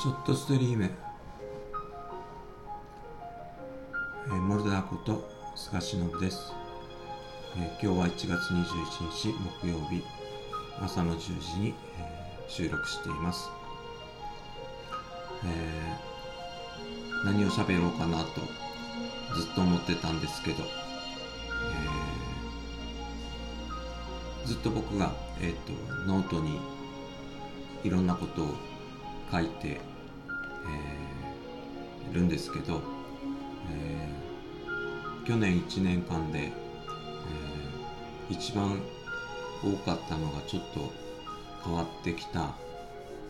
ちょっとストリーム、えー、モルダーこと菅忍です、えー、今日は1月21日木曜日朝の10時に、えー、収録しています、えー、何を喋ろうかなとずっと思ってたんですけど、えー、ずっと僕が、えーと、ノートにいろんなことを書いて、えー、るんですけど、えー、去年1年間で、えー、一番多かったのがちょっと変わってきた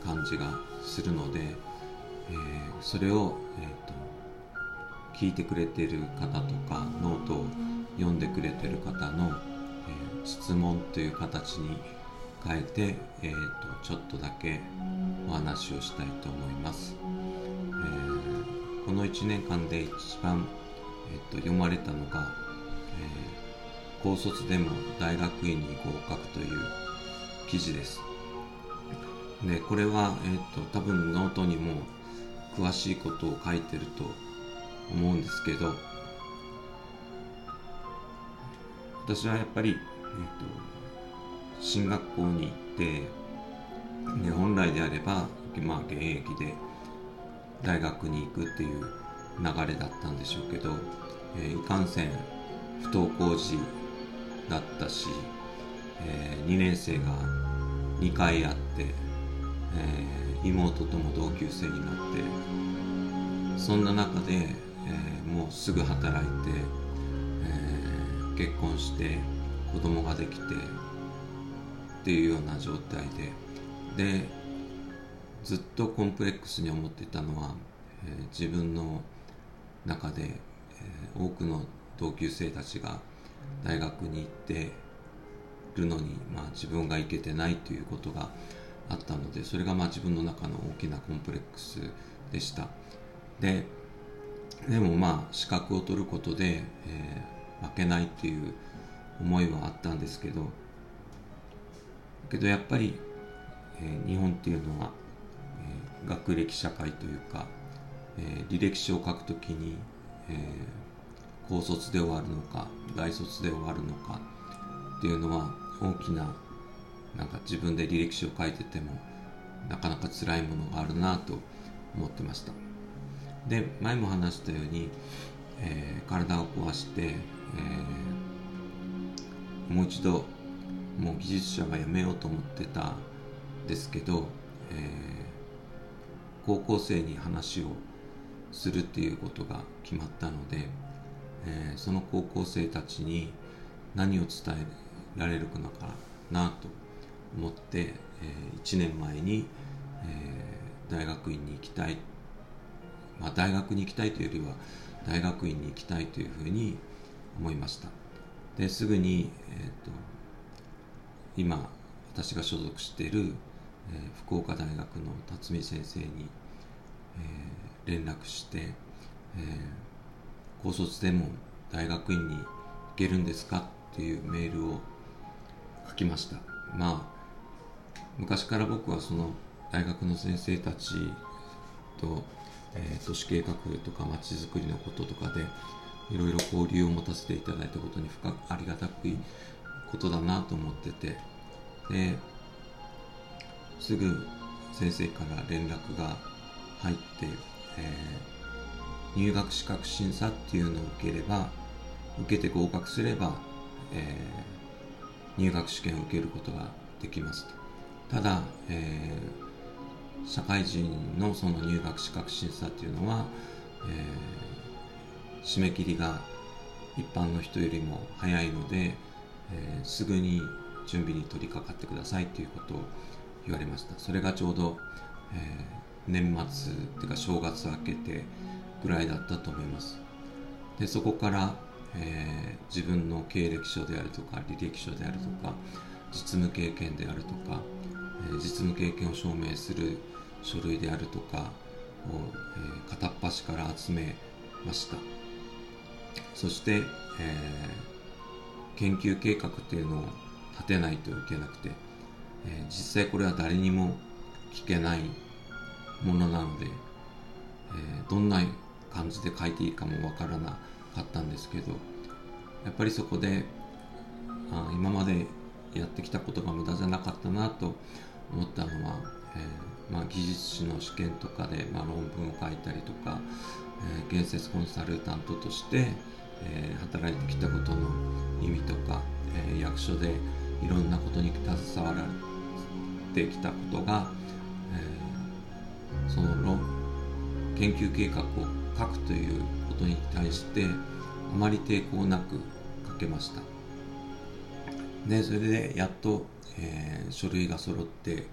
感じがするので、えー、それを、えーと、聞いてくれてる方とかノートを読んでくれてる方の、えー、質問という形に変えて、えーと、ちょっとだけお話をしたいと思います、えー、この1年間で一番、えーと、読まれたのが、えー、高卒でも大学院に合格という記事です。でこれは、えーと、と多分ノートにも詳しいことを書いてると思うんですけど私はやっぱり、えー、と進学校に行って、ね、本来であれば、まあ、現役で大学に行くっていう流れだったんでしょうけど、えー、いかんせん不登校児だったし、えー、2年生が2回あって、えー、妹とも同級生になってそんな中で、え、もうすぐ働いて、え、結婚して子供ができてっていうような状態で。でずっとコンプレックスに思っていたのは、えー、自分の中で、えー、多くの同級生たちが大学に行ってるのに、まあ、自分が行けてないということがあったのでそれがまあ自分の中の大きなコンプレックスでした。ででもまあ資格を取ることで、えー、負けないっていう思いはあったんですけどけどやっぱり、え、日本っていうのは、え、学歴社会というか、え、履歴書を書くときに、え高卒で終わるのか大卒で終わるのかっていうのは大きななんか自分で履歴書を書いててもなかなか辛いものがあるなと思ってました。で前も話したように、え体を壊して、えもう一度もう技術者は辞めようと思ってたんですけど、えー、高校生に話をするっていうことが決まったので、えー、その高校生たちに何を伝えられるのかなと思って、えー、1年前に、えー、大学院に行きたい、まあ、大学に行きたいというよりは大学院に行きたいというふうに思いました。ですぐに、えーと今私が所属している、えー、福岡大学の辰巳先生に、えー、連絡して、えー、高卒でも大学院に行けるんですかっていうメールを書きました。まあ昔から僕はその大学の先生たちと、えー、都市計画とかまちづくりのこととかでいろいろ交流を持たせていただいたことに深くありがたくいことだなと思っててですぐ先生から連絡が入って、えー、入学資格審査っていうのを受ければ受けて合格すれば、えー、入学試験を受けることができますただ、えー、社会人のその入学資格審査っていうのは、えー、締め切りが一般の人よりも早いので、えー、すぐに準備に取り掛かってくださいということを言われました。それがちょうど、えー、年末っていうか正月明けてぐらいだったと思います。でそこから、えー、自分の経歴書であるとか履歴書であるとか実務経験であるとか、えー、実務経験を証明する書類であるとかを、えー、片っ端から集めました。そして、えー、研究計画というのを立てないといけなくて、えー、実際これは誰にも聞けないものなので、えー、どんな感じで書いていいかもわからなかったんですけどやっぱりそこであ今までやってきたことが無駄じゃなかったなと思ったのは、えー、まあ、技術士の試験とかで、まあ、論文を書いたりとか、えー、建設コンサルタントとして、えー、働いてきたことの意味とか、え役所でいろんなことに携わられてきたことが、えその研究計画を書くということに対してあまり抵抗なく書けました。でそれでやっと、えー、書類が揃って、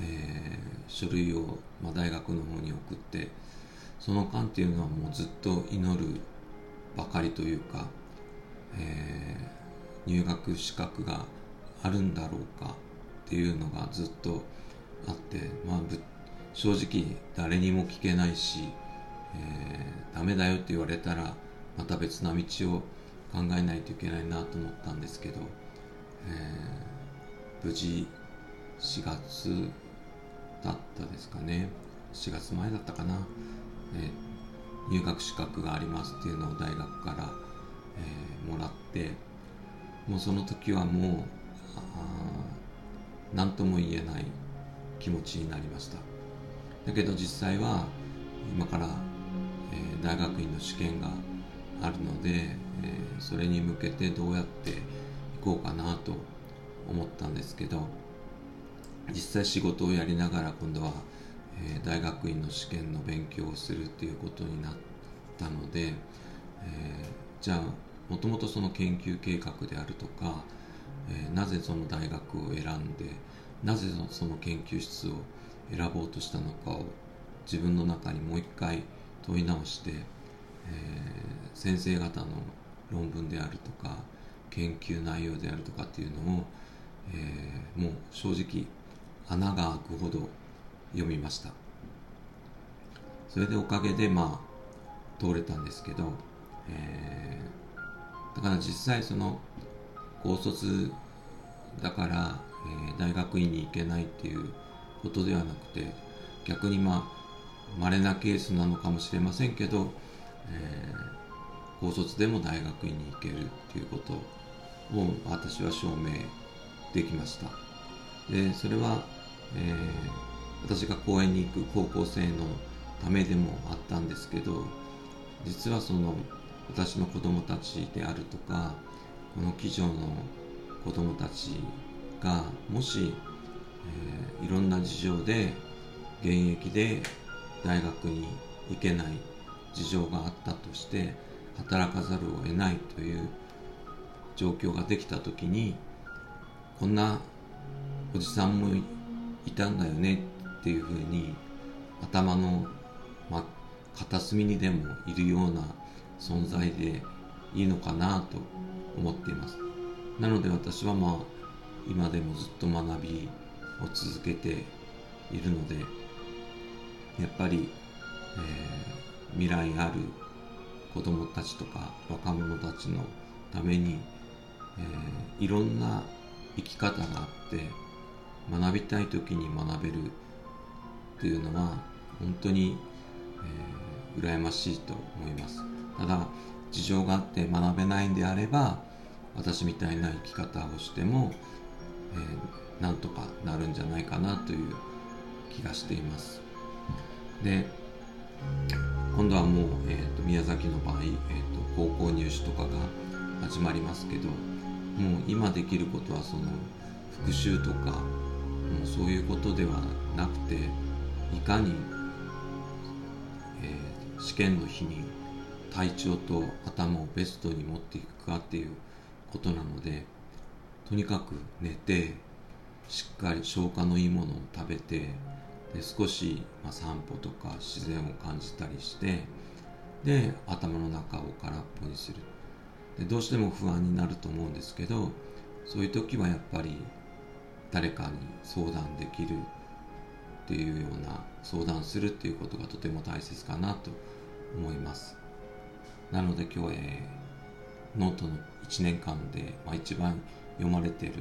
えー、書類を、まあ、大学の方に送ってその間っていうのはもうずっと祈るばかりというか、えー、入学資格があるんだろうかっていうのがずっとあって、まあ、正直誰にも聞けないし、えー、ダメだよって言われたらまた別な道を考えないといけないなと思ったんですけど、えー、無事4月だったですかね。4月前だったかな、えー、入学資格がありますっていうのを大学から、えー、もらってもうその時はもう何とも言えない気持ちになりました。だけど実際は今から、えー、大学院の試験があるので、えー、それに向けてどうやっていこうかなと思ったんですけど実際仕事をやりながら今度は、えー、大学院の試験の勉強をするっていうことになったので、え、じゃあもともとその研究計画であるとか、えなぜその大学を選んでなぜその研究室を選ぼうとしたのかを自分の中にもう一回問い直してえー、先生方の論文であるとか研究内容であるとかっていうのを、えー、もう正直穴が開くほど読みました。それでおかげでまあ通れたんですけど、えー、だから実際その高卒だから、えー、大学院に行けないっていうことではなくて逆にまあ稀なケースなのかもしれませんけどえー、高卒でも大学院に行けるっていうことを私は証明できました。でそれは、えー、私が公園に行く高校生のためでもあったんですけど実はその私の子供たちであるとかこの机上の子供たちがもし、えー、いろんな事情で現役で大学に行けない事情があったとして働かざるを得ないという状況ができた時にこんなおじさんもいたんだよねっていうふうに頭の、ま、片隅にでもいるような存在でいいのかなと思っています。なので私はまあ今でもずっと学びを続けているのでやっぱり、えー未来ある子どもたちとか若者たちのために、えー、いろんな生き方があって学びたい時に学べるっていうのは本当に、えー、羨ましいと思います。ただ事情があって学べないんであれば私みたいな生き方をしても、えー、なんとかなるんじゃないかなという気がしています。で今度はもう、えーと、宮崎の場合、えーと、高校入試とかが始まりますけどもう今できることはその復習とかもうそういうことではなくていかに、えー、試験の日に体調と頭をベストに持っていくかっていうことなのでとにかく寝てしっかり消化のいいものを食べてで少し、まあ、散歩とか自然を感じたりしてで頭の中を空っぽにする。でどうしても不安になると思うんですけどそういう時はやっぱり誰かに相談できるっていうような相談するっていうことがとても大切かなと思います。なので今日、えー、ノートの1年間で、まあ、一番読まれてる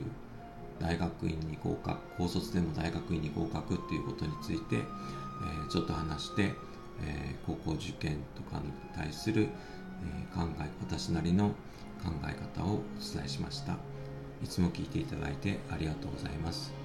大学院に合格高卒でも大学院に合格っていうことについて、えー、ちょっと話して、えー、高校受験とかに対する、え考え私なりの考え方をお伝えしました。いつも聞いていただいてありがとうございます。